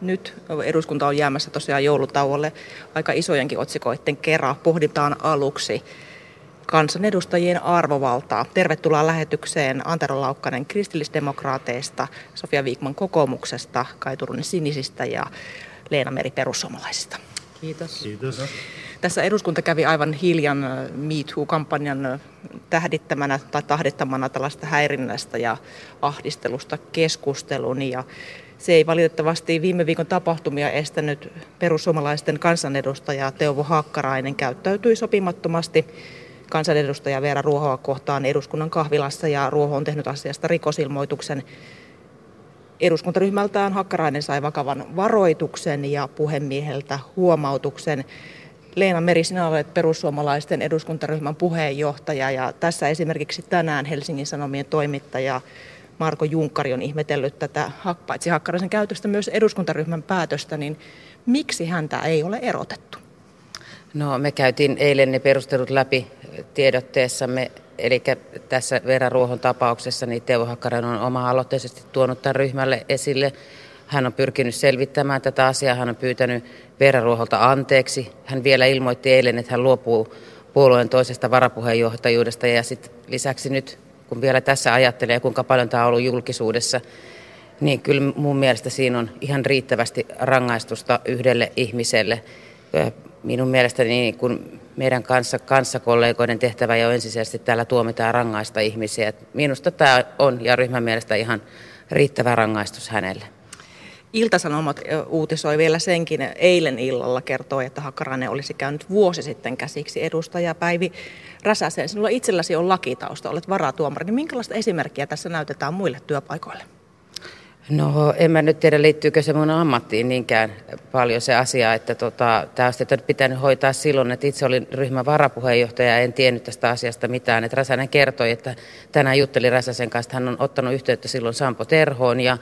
Nyt eduskunta on jäämässä tosiaan joulutauolle aika isojenkin otsikoiden kerran. Pohditaan aluksi kansanedustajien arvovaltaa. Tervetuloa lähetykseen Antero Laukkanen kristillisdemokraateista, Sofia Viikman kokoomuksesta, Kai Turunen sinisistä ja Leena Meri perussuomalaisista. Kiitos. Kiitos. Tässä eduskunta kävi aivan hiljan Me Too-kampanjan tähdittämänä tai tahdittamana tällaista häirinnästä ja ahdistelusta keskustelun. Ja se ei valitettavasti viime viikon tapahtumia estänyt perussuomalaisten kansanedustaja Teuvo Hakkarainen käyttäytyi sopimattomasti kansanedustaja Veera Ruohoa kohtaan eduskunnan kahvilassa ja Ruoho on tehnyt asiasta rikosilmoituksen. Eduskuntaryhmältään Hakkarainen sai vakavan varoituksen ja puhemieheltä huomautuksen. Leena Meri, sinä olet perussuomalaisten eduskuntaryhmän puheenjohtaja ja tässä esimerkiksi tänään Helsingin Sanomien toimittaja Marko Junkkari on ihmetellyt tätä paitsi Hakkaraisen käytöstä myös eduskuntaryhmän päätöstä, niin miksi häntä ei ole erotettu? No me käytiin eilen ne perustelut läpi tiedotteessamme, eli tässä Vera Ruohon tapauksessa niin Teuvo Hakkarainen on oma-aloitteisesti tuonut tämän ryhmälle esille. Hän on pyrkinyt selvittämään tätä asiaa, hän on pyytänyt Vera Ruoholta anteeksi. Hän vielä ilmoitti eilen, että hän luopuu puolueen toisesta varapuheenjohtajuudesta ja sitten lisäksi nyt, kun vielä tässä ajattelee, kuinka paljon tämä on ollut julkisuudessa, niin kyllä mun mielestä siinä on ihan riittävästi rangaistusta yhdelle ihmiselle minun mielestäni niin kun meidän kanssa, kanssakollegoiden tehtävä jo ensisijaisesti täällä tuomitaan rangaista ihmisiä. Minusta tämä on ja ryhmän mielestä ihan riittävä rangaistus hänelle. Iltasanomat uutisoi vielä senkin eilen illalla kertoi, että Hakkarainen olisi käynyt vuosi sitten käsiksi edustaja Päivi Räsäseen. Sinulla itselläsi on lakitausta, olet varatuomari. Niin minkälaista esimerkkiä tässä näytetään muille työpaikoille? No en mä nyt tiedä, liittyykö se mun ammattiin niinkään paljon se asia, että tota, tämä olisi pitänyt hoitaa silloin, että itse olin ryhmän varapuheenjohtaja ja en tiennyt tästä asiasta mitään. Että Räsänen kertoi, että tänään jutteli Räsäsen kanssa, että hän on ottanut yhteyttä silloin Sampo Terhoon ja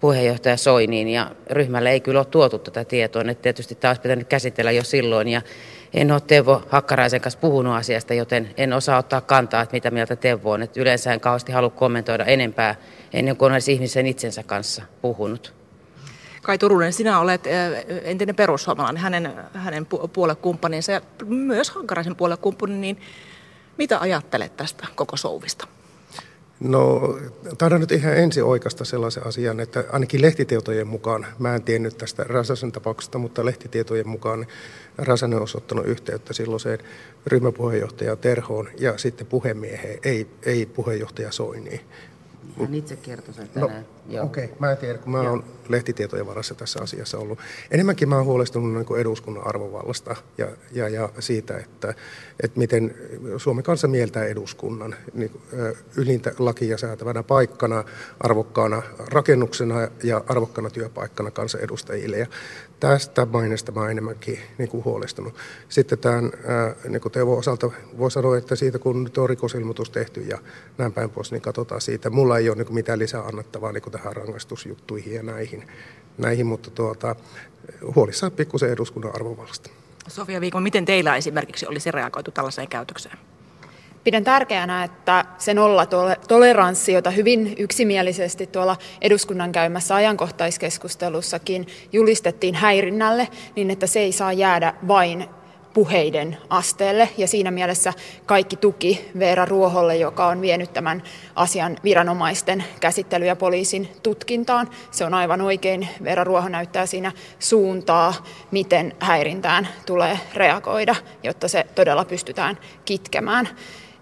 puheenjohtaja Soiniin ja ryhmälle ei kyllä ole tuotu tätä tietoa. Että tietysti tämä olisi pitänyt käsitellä jo silloin ja en ole Teuvo Hakkaraisen kanssa puhunut asiasta, joten en osaa ottaa kantaa, että mitä mieltä Teuvo on. Että yleensä en kauheasti halua kommentoida enempää ennen kuin olisi ihmisen itsensä kanssa puhunut. Kai Turunen, sinä olet entinen perussuomalainen, hänen, hänen puolekumppaninsa ja myös Hankaraisen puolekumppanin, niin mitä ajattelet tästä koko souvista? No, taidan nyt ihan ensi oikeasta sellaisen asian, että ainakin lehtitietojen mukaan, mä en tiennyt tästä Räsäsen tapauksesta, mutta lehtitietojen mukaan Räsänen on osoittanut yhteyttä silloiseen ryhmäpuheenjohtaja Terhoon ja sitten puhemieheen, ei, ei puheenjohtaja Soiniin. Hän itse kertoi sen no, tänään. No, Okei, okay. mä en tiedä, kun mä oon lehtitietojen varassa tässä asiassa ollut. Enemmänkin mä oon huolestunut niin eduskunnan arvovallasta ja, ja, ja siitä, että, että miten Suomen kanssa mieltää eduskunnan niin, ylintä lakia säätävänä paikkana, arvokkaana rakennuksena ja arvokkaana työpaikkana kansanedustajille. Ja tästä mainesta mä oon enemmänkin niin kuin huolestunut. Sitten tämän niin kuin Teuvo osalta voi sanoa, että siitä kun nyt on rikosilmoitus tehty ja näin päin pois, niin katsotaan siitä. Mulla ei ole niin mitään lisää annettavaa niin tähän rangaistusjuttuihin ja näihin, näihin mutta tuota, huolissaan pikkusen eduskunnan arvovallasta. Sofia Viikon, miten teillä esimerkiksi olisi reagoitu tällaiseen käytökseen? Pidän tärkeänä, että se nollatoleranssi, jota hyvin yksimielisesti tuolla eduskunnan käymässä ajankohtaiskeskustelussakin julistettiin häirinnälle, niin että se ei saa jäädä vain puheiden asteelle. Ja siinä mielessä kaikki tuki Veera Ruoholle, joka on vienyt tämän asian viranomaisten käsittely- ja poliisin tutkintaan. Se on aivan oikein. Veera Ruoho näyttää siinä suuntaa, miten häirintään tulee reagoida, jotta se todella pystytään kitkemään.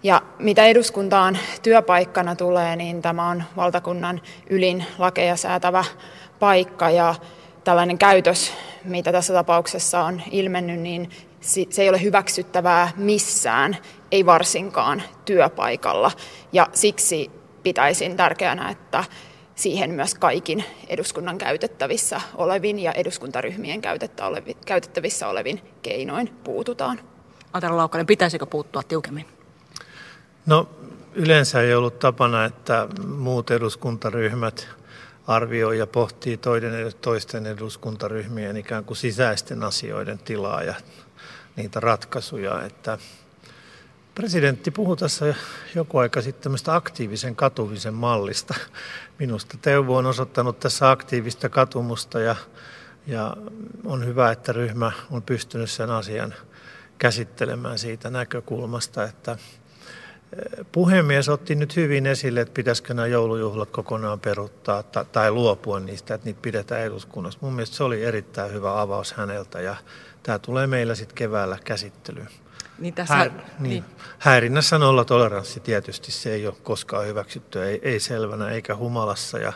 Ja mitä eduskuntaan työpaikkana tulee, niin tämä on valtakunnan ylin lakeja säätävä paikka ja tällainen käytös, mitä tässä tapauksessa on ilmennyt, niin se ei ole hyväksyttävää missään, ei varsinkaan työpaikalla. Ja siksi pitäisin tärkeänä, että siihen myös kaikin eduskunnan käytettävissä olevin ja eduskuntaryhmien käytettävissä olevin keinoin puututaan. Antero Laukkanen, pitäisikö puuttua tiukemmin? No yleensä ei ollut tapana, että muut eduskuntaryhmät arvioi ja pohtii toiden, toisten eduskuntaryhmien ikään kuin sisäisten asioiden tilaa ja niitä ratkaisuja. Että presidentti puhui tässä joku aika sitten tämmöistä aktiivisen katumisen mallista. Minusta Teuvo on osoittanut tässä aktiivista katumusta ja, ja on hyvä, että ryhmä on pystynyt sen asian käsittelemään siitä näkökulmasta, että puhemies otti nyt hyvin esille, että pitäisikö nämä joulujuhlat kokonaan peruttaa tai luopua niistä, että niitä pidetään eduskunnassa. Mun mielestä se oli erittäin hyvä avaus häneltä ja tämä tulee meillä sitten keväällä käsittelyyn. Niin tässä, Häir, niin. niin. Häirinnässä nolla toleranssi tietysti, se ei ole koskaan hyväksytty, ei, ei selvänä eikä humalassa. Ja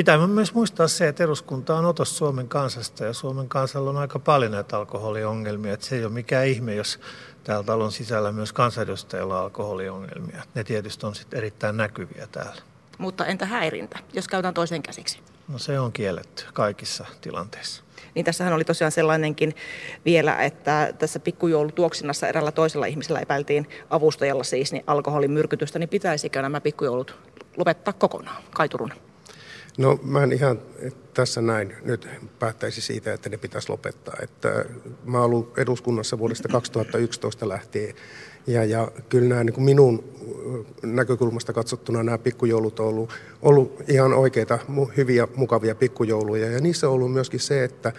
pitää myös muistaa se, että eduskunta on otos Suomen kansasta ja Suomen kansalla on aika paljon näitä alkoholiongelmia. Että se ei ole mikään ihme, jos täällä talon sisällä myös kansanedustajilla on alkoholiongelmia. Ne tietysti on sitten erittäin näkyviä täällä. Mutta entä häirintä, jos käytetään toisen käsiksi? No se on kielletty kaikissa tilanteissa niin tässähän oli tosiaan sellainenkin vielä, että tässä pikkujoulutuoksinnassa erällä toisella ihmisellä epäiltiin avustajalla siis niin alkoholin myrkytystä, niin pitäisikö nämä pikkujoulut lopettaa kokonaan? Kaituruna. No mä en ihan tässä näin nyt päättäisi siitä, että ne pitäisi lopettaa. Että mä oon ollut eduskunnassa vuodesta 2011 lähtien ja, ja kyllä nämä niin kuin minun näkökulmasta katsottuna nämä pikkujoulut on ollut, ollut ihan oikeita, hyviä, mukavia pikkujouluja. Ja niissä on ollut myöskin se, että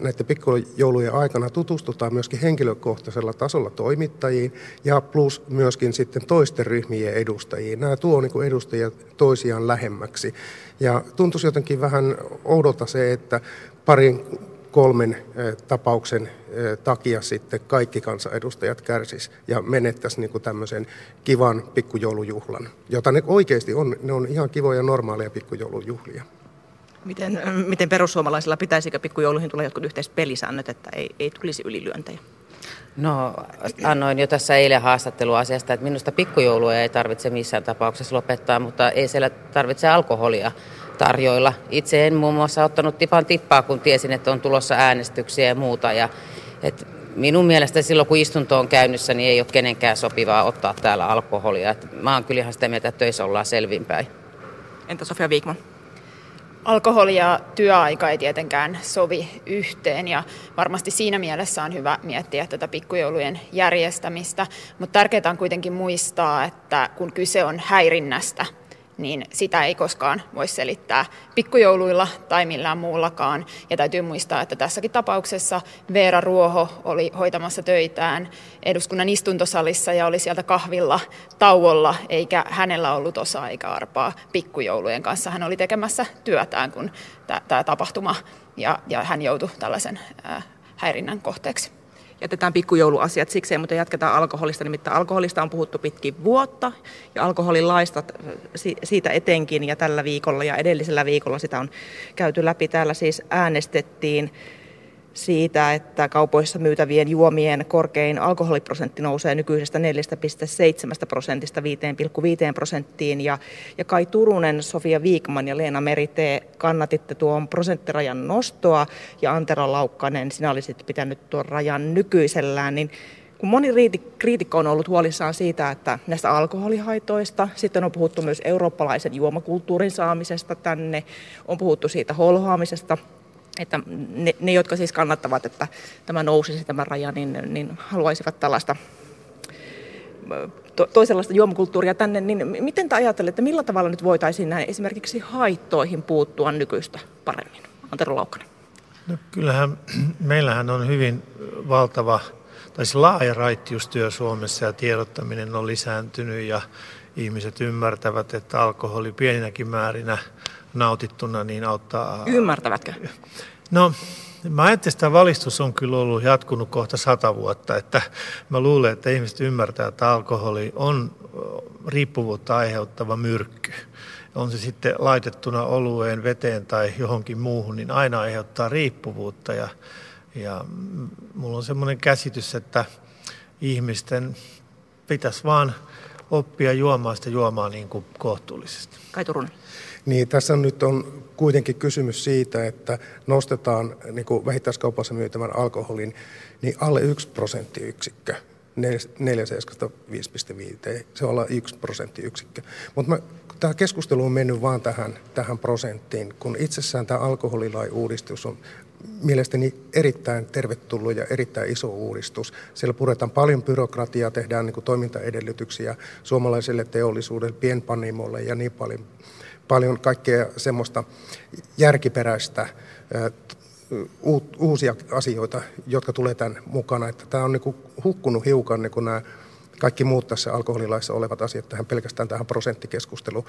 näiden pikkujoulujen aikana tutustutaan myöskin henkilökohtaisella tasolla toimittajiin ja plus myöskin sitten toisten ryhmien edustajiin. Nämä tuo niin edustajia toisiaan lähemmäksi. Ja tuntuisi jotenkin vähän oudolta se, että parin kolmen tapauksen takia sitten kaikki kansanedustajat kärsis ja menettäisi niin tämmöisen kivan pikkujoulujuhlan, jota ne oikeasti on. Ne on ihan kivoja normaaleja pikkujoulujuhlia. Miten, miten perussuomalaisilla pitäisikö pikkujouluihin tulla jotkut yhteiset pelisäännöt, että ei, ei tulisi ylilyöntejä? No, annoin jo tässä eilen haastattelua asiasta, että minusta pikkujoulua ei tarvitse missään tapauksessa lopettaa, mutta ei siellä tarvitse alkoholia tarjoilla. Itse en muun muassa ottanut tipan tippaa, kun tiesin, että on tulossa äänestyksiä ja muuta. Ja, et minun mielestä silloin, kun istunto on käynnissä, niin ei ole kenenkään sopivaa ottaa täällä alkoholia. Et mä oon kyllähän sitä mieltä, että töissä ollaan selvinpäin. Entä Sofia Viikman? Alkoholi ja työaika ei tietenkään sovi yhteen ja varmasti siinä mielessä on hyvä miettiä tätä pikkujoulujen järjestämistä, mutta tärkeää on kuitenkin muistaa, että kun kyse on häirinnästä, niin sitä ei koskaan voi selittää pikkujouluilla tai millään muullakaan. Ja täytyy muistaa, että tässäkin tapauksessa Veera Ruoho oli hoitamassa töitään eduskunnan istuntosalissa ja oli sieltä kahvilla tauolla, eikä hänellä ollut osaa eikä arpaa pikkujoulujen kanssa. Hän oli tekemässä työtään, kun tämä tapahtuma ja, ja hän joutui tällaisen häirinnän kohteeksi jätetään pikkujouluasiat sikseen, mutta jatketaan alkoholista. Nimittäin alkoholista on puhuttu pitkin vuotta ja alkoholilaista siitä etenkin ja tällä viikolla ja edellisellä viikolla sitä on käyty läpi. Täällä siis äänestettiin siitä, että kaupoissa myytävien juomien korkein alkoholiprosentti nousee nykyisestä 4,7 prosentista 5,5 prosenttiin. Ja, ja Kai Turunen, Sofia Viikman ja Leena Merite kannatitte tuon prosenttirajan nostoa ja Antero Laukkanen, sinä olisit pitänyt tuon rajan nykyisellään, niin kun moni kriitikko on ollut huolissaan siitä, että näistä alkoholihaitoista, sitten on puhuttu myös eurooppalaisen juomakulttuurin saamisesta tänne, on puhuttu siitä holhoamisesta, että ne, ne, jotka siis kannattavat, että tämä nousisi tämä raja, niin, niin haluaisivat tällaista to, toisenlaista juomakulttuuria tänne, niin miten te ajattelette, millä tavalla nyt voitaisiin näin esimerkiksi haittoihin puuttua nykyistä paremmin? Antero Laukkanen. No kyllähän meillähän on hyvin valtava, tai siis laaja raittiustyö Suomessa ja tiedottaminen on lisääntynyt ja ihmiset ymmärtävät, että alkoholi pieninäkin määrinä nautittuna niin auttaa. Ymmärtävätkö? No, mä ajattelin, että tämä valistus on kyllä ollut jatkunut kohta sata vuotta, että mä luulen, että ihmiset ymmärtää, että alkoholi on riippuvuutta aiheuttava myrkky. On se sitten laitettuna olueen, veteen tai johonkin muuhun, niin aina aiheuttaa riippuvuutta ja, ja mulla on semmoinen käsitys, että ihmisten pitäisi vaan oppia juomaan sitä juomaa niin kuin kohtuullisesti. Kai Turunen. Niin tässä on nyt on kuitenkin kysymys siitä, että nostetaan niin kuin vähittäiskaupassa myytävän alkoholin niin alle 1 prosenttiyksikkö. 4,5. Se on olla 1 prosenttiyksikkö. Mutta tämä keskustelu on mennyt vaan tähän, tähän prosenttiin, kun itsessään tämä alkoholilain uudistus on mielestäni erittäin tervetullut ja erittäin iso uudistus. Siellä puretaan paljon byrokratiaa, tehdään niin kuin toimintaedellytyksiä suomalaiselle teollisuudelle, pienpanimolle ja niin paljon paljon kaikkea semmoista järkiperäistä uusia asioita, jotka tulee tämän mukana. Että tämä on niin hukkunut hiukan niin nämä kaikki muut tässä alkoholilaissa olevat asiat tähän pelkästään tähän prosenttikeskusteluun.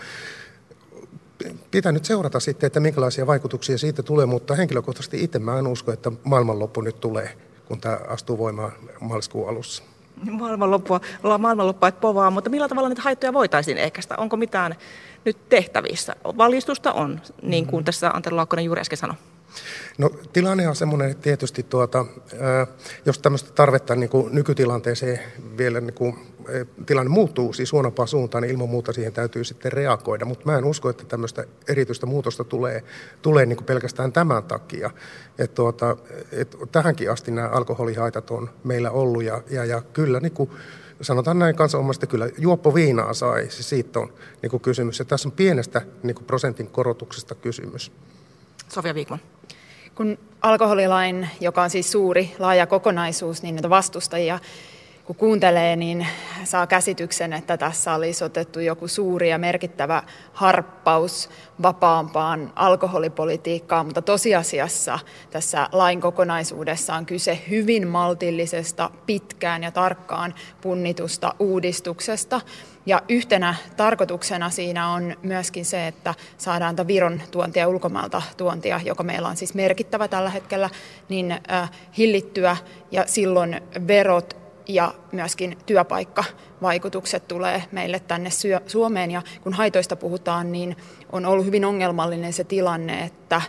Pitää nyt seurata sitten, että minkälaisia vaikutuksia siitä tulee, mutta henkilökohtaisesti itse mä en usko, että maailmanloppu nyt tulee, kun tämä astuu voimaan maaliskuun alussa. Maailmanloppua, ollaan maailmanloppua, että povaa, mutta millä tavalla niitä haittoja voitaisiin ehkäistä? Onko mitään nyt tehtävissä? Valistusta on, niin kuin tässä Antero Laukkonen juuri äsken sanoi. No tilanne on semmoinen, että tietysti tuota, jos tämmöistä tarvetta niin kuin nykytilanteeseen vielä niin kuin, tilanne muuttuu siis huonompaan suuntaan, niin ilman muuta siihen täytyy sitten reagoida. Mutta mä en usko, että tämmöistä erityistä muutosta tulee, tulee niin kuin pelkästään tämän takia. Et tuota, et tähänkin asti nämä alkoholihaitat on meillä ollut ja, ja, ja kyllä niin kuin, sanotaan näin kansanomaisesti, kyllä juoppo viinaa sai, siis siitä on niin kuin kysymys. Ja tässä on pienestä niin kuin prosentin korotuksesta kysymys. Sofia Viikman kun alkoholilain, joka on siis suuri, laaja kokonaisuus, niin näitä vastustajia kun kuuntelee, niin saa käsityksen, että tässä olisi otettu joku suuri ja merkittävä harppaus vapaampaan alkoholipolitiikkaan, mutta tosiasiassa tässä lain kokonaisuudessa on kyse hyvin maltillisesta, pitkään ja tarkkaan punnitusta uudistuksesta. Ja yhtenä tarkoituksena siinä on myöskin se, että saadaan tätä Viron tuontia ulkomailta tuontia, joka meillä on siis merkittävä tällä hetkellä, niin hillittyä ja silloin verot ja myöskin työpaikkavaikutukset tulee meille tänne Suomeen. Ja kun haitoista puhutaan, niin on ollut hyvin ongelmallinen se tilanne, että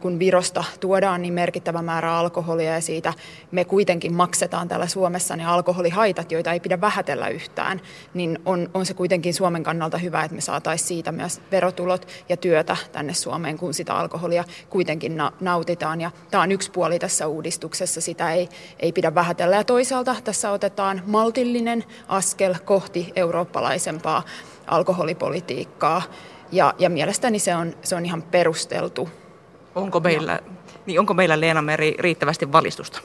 kun Virosta tuodaan niin merkittävä määrä alkoholia ja siitä me kuitenkin maksetaan täällä Suomessa ne alkoholihaitat, joita ei pidä vähätellä yhtään, niin on, on se kuitenkin Suomen kannalta hyvä, että me saataisiin siitä myös verotulot ja työtä tänne Suomeen, kun sitä alkoholia kuitenkin nautitaan. Ja tämä on yksi puoli tässä uudistuksessa, sitä ei, ei pidä vähätellä. Ja toisaalta tässä otetaan maltillinen askel kohti eurooppalaisempaa alkoholipolitiikkaa ja, ja mielestäni se on, se on ihan perusteltu. Onko meillä, niin onko meillä Leena Meri riittävästi valistusta?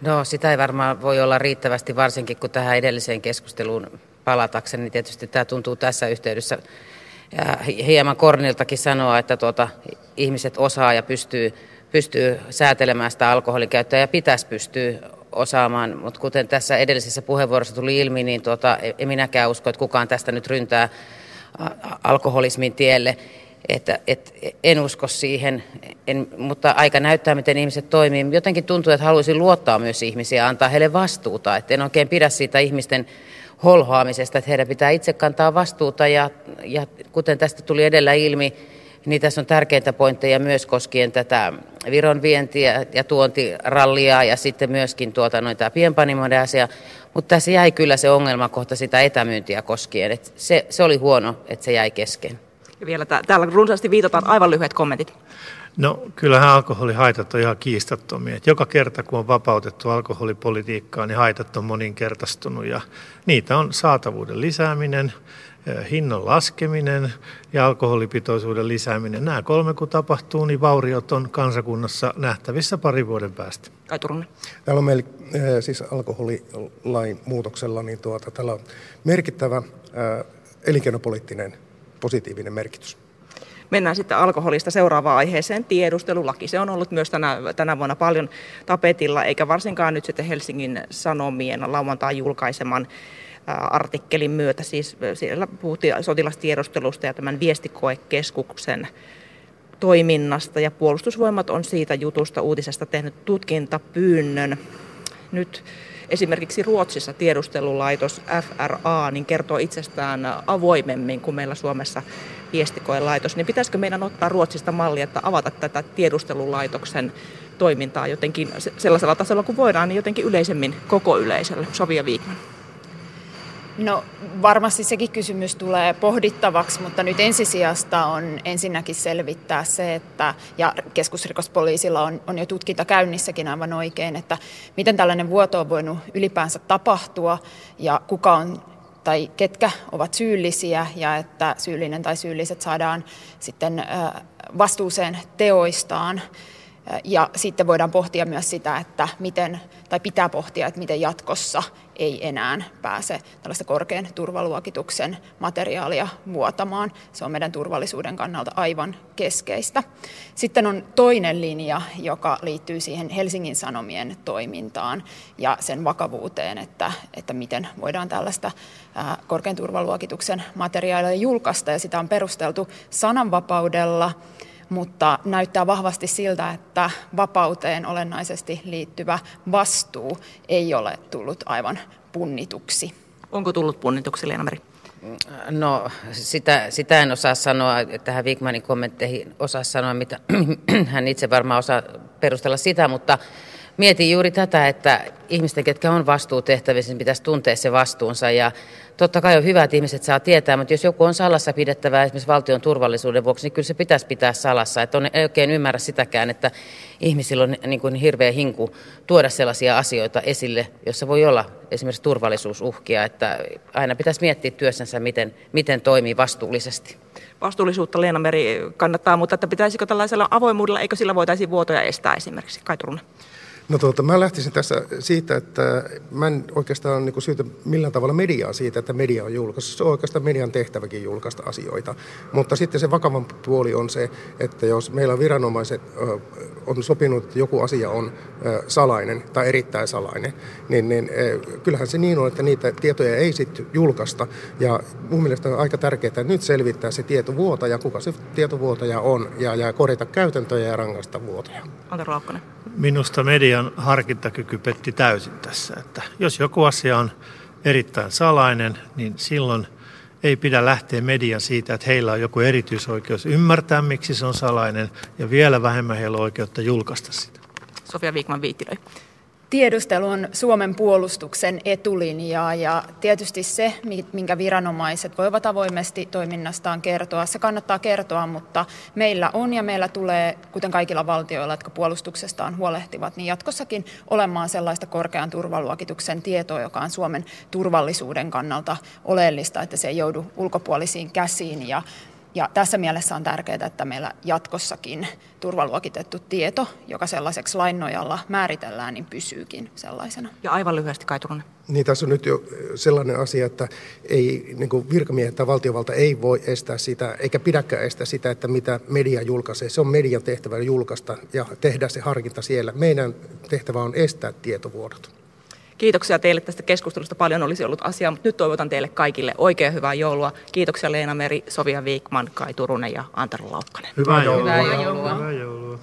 No sitä ei varmaan voi olla riittävästi, varsinkin kun tähän edelliseen keskusteluun palatakseni, niin tietysti tämä tuntuu tässä yhteydessä ja hieman korniltakin sanoa, että tuota, ihmiset osaa ja pystyy, pystyy säätelemään sitä alkoholin käyttöä ja pitäisi pystyä osaamaan, mutta kuten tässä edellisessä puheenvuorossa tuli ilmi, niin tuota, en minäkään usko, että kukaan tästä nyt ryntää alkoholismin tielle. Että, et, en usko siihen, en, mutta aika näyttää, miten ihmiset toimii. Jotenkin tuntuu, että haluaisin luottaa myös ihmisiä antaa heille vastuuta. Että en oikein pidä siitä ihmisten holhoamisesta, että heidän pitää itse kantaa vastuuta. Ja, ja kuten tästä tuli edellä ilmi, niin tässä on tärkeintä pointteja myös koskien tätä Viron vientiä ja tuontirallia ja sitten myöskin tuota, noita pienpanimoiden asia. Mutta tässä jäi kyllä se ongelmakohta sitä etämyyntiä koskien. Et se, se oli huono, että se jäi kesken. Ja vielä täällä runsaasti viitataan aivan lyhyet kommentit. No kyllähän alkoholihaitat on ihan kiistattomia. Et joka kerta kun on vapautettu alkoholipolitiikkaa, niin haitat on moninkertaistunut ja niitä on saatavuuden lisääminen, hinnan laskeminen ja alkoholipitoisuuden lisääminen. Nämä kolme kun tapahtuu, niin vauriot on kansakunnassa nähtävissä pari vuoden päästä. Ai Turunen. Täällä on meillä siis alkoholilain muutoksella niin tuota, tällä on merkittävä elinkeinopoliittinen positiivinen merkitys. Mennään sitten alkoholista seuraavaan aiheeseen, tiedustelulaki. Se on ollut myös tänä, tänä vuonna paljon tapetilla, eikä varsinkaan nyt sitten Helsingin Sanomien lauantai julkaiseman artikkelin myötä. Siis siellä puhuttiin sotilastiedustelusta ja tämän viestikoekeskuksen toiminnasta ja puolustusvoimat on siitä jutusta uutisesta tehnyt tutkintapyynnön. Nyt esimerkiksi Ruotsissa tiedustelulaitos FRA niin kertoo itsestään avoimemmin kuin meillä Suomessa viestikoelaitos. Niin pitäisikö meidän ottaa Ruotsista mallia, että avata tätä tiedustelulaitoksen toimintaa jotenkin sellaisella tasolla kuin voidaan, niin jotenkin yleisemmin koko yleisölle? Sovia Viikman. No varmasti sekin kysymys tulee pohdittavaksi, mutta nyt ensisijasta on ensinnäkin selvittää se, että, ja keskusrikospoliisilla on, on jo tutkinta käynnissäkin aivan oikein, että miten tällainen vuoto on voinut ylipäänsä tapahtua ja kuka on tai ketkä ovat syyllisiä ja että syyllinen tai syylliset saadaan sitten vastuuseen teoistaan. Ja sitten voidaan pohtia myös sitä, että miten, tai pitää pohtia, että miten jatkossa ei enää pääse tällaista korkean turvaluokituksen materiaalia vuotamaan. Se on meidän turvallisuuden kannalta aivan keskeistä. Sitten on toinen linja, joka liittyy siihen Helsingin Sanomien toimintaan ja sen vakavuuteen, että, että miten voidaan tällaista korkean turvaluokituksen materiaalia julkaista. Ja sitä on perusteltu sananvapaudella mutta näyttää vahvasti siltä, että vapauteen olennaisesti liittyvä vastuu ei ole tullut aivan punnituksi. Onko tullut punnituksi, Leena Meri? No sitä, sitä en osaa sanoa, tähän Wigmanin kommentteihin osaa sanoa, mitä hän itse varmaan osaa perustella sitä, mutta mietin juuri tätä, että ihmisten, ketkä on vastuutehtävissä, niin pitäisi tuntea se vastuunsa. Ja totta kai on hyvä, että ihmiset saa tietää, mutta jos joku on salassa pidettävää esimerkiksi valtion turvallisuuden vuoksi, niin kyllä se pitäisi pitää salassa. Että on, ei oikein ymmärrä sitäkään, että ihmisillä on niin kuin hirveä hinku tuoda sellaisia asioita esille, jossa voi olla esimerkiksi turvallisuusuhkia. Että aina pitäisi miettiä työssänsä, miten, miten toimii vastuullisesti vastuullisuutta Leena Meri kannattaa, mutta että pitäisikö tällaisella avoimuudella, eikö sillä voitaisiin vuotoja estää esimerkiksi? Kai Turunen. No tuota, mä lähtisin tässä siitä, että mä en oikeastaan niin syytä millään tavalla mediaa siitä, että media on julkaissut. Se on oikeastaan median tehtäväkin julkaista asioita. Mutta sitten se vakavan puoli on se, että jos meillä viranomaiset on sopinut, että joku asia on salainen tai erittäin salainen, niin, niin kyllähän se niin on, että niitä tietoja ei sitten julkaista. Ja mun mielestä on aika tärkeää että nyt selvittää se tietovuotaja, kuka se tietovuotaja on, ja, ja korjata käytäntöjä ja rangaista vuotaja. Antero Laukkonen. Minusta median harkintakyky petti täysin tässä. Että jos joku asia on erittäin salainen, niin silloin ei pidä lähteä median siitä, että heillä on joku erityisoikeus ymmärtää, miksi se on salainen, ja vielä vähemmän heillä on oikeutta julkaista sitä. Sofia Viikman Viittilöi. Tiedustelu on Suomen puolustuksen etulinjaa ja tietysti se, minkä viranomaiset voivat avoimesti toiminnastaan kertoa, se kannattaa kertoa, mutta meillä on ja meillä tulee, kuten kaikilla valtioilla, jotka puolustuksestaan huolehtivat, niin jatkossakin olemaan sellaista korkean turvaluokituksen tietoa, joka on Suomen turvallisuuden kannalta oleellista, että se ei joudu ulkopuolisiin käsiin. Ja ja tässä mielessä on tärkeää, että meillä jatkossakin turvaluokitettu tieto, joka sellaiseksi lain nojalla määritellään, niin pysyykin sellaisena. Ja aivan lyhyesti Kai Turunen. Niin tässä on nyt jo sellainen asia, että ei, niin virkamiehet tai valtiovalta ei voi estää sitä, eikä pidäkään estää sitä, että mitä media julkaisee. Se on median tehtävä julkaista ja tehdä se harkinta siellä. Meidän tehtävä on estää tietovuodot. Kiitoksia teille tästä keskustelusta. Paljon olisi ollut asiaa, mutta nyt toivotan teille kaikille oikein hyvää joulua. Kiitoksia Leena Meri, Sofia Viikman, Kai Turunen ja Antero Laukkanen. Hyvää joulua. Hyvää joulua. Hyvää joulua.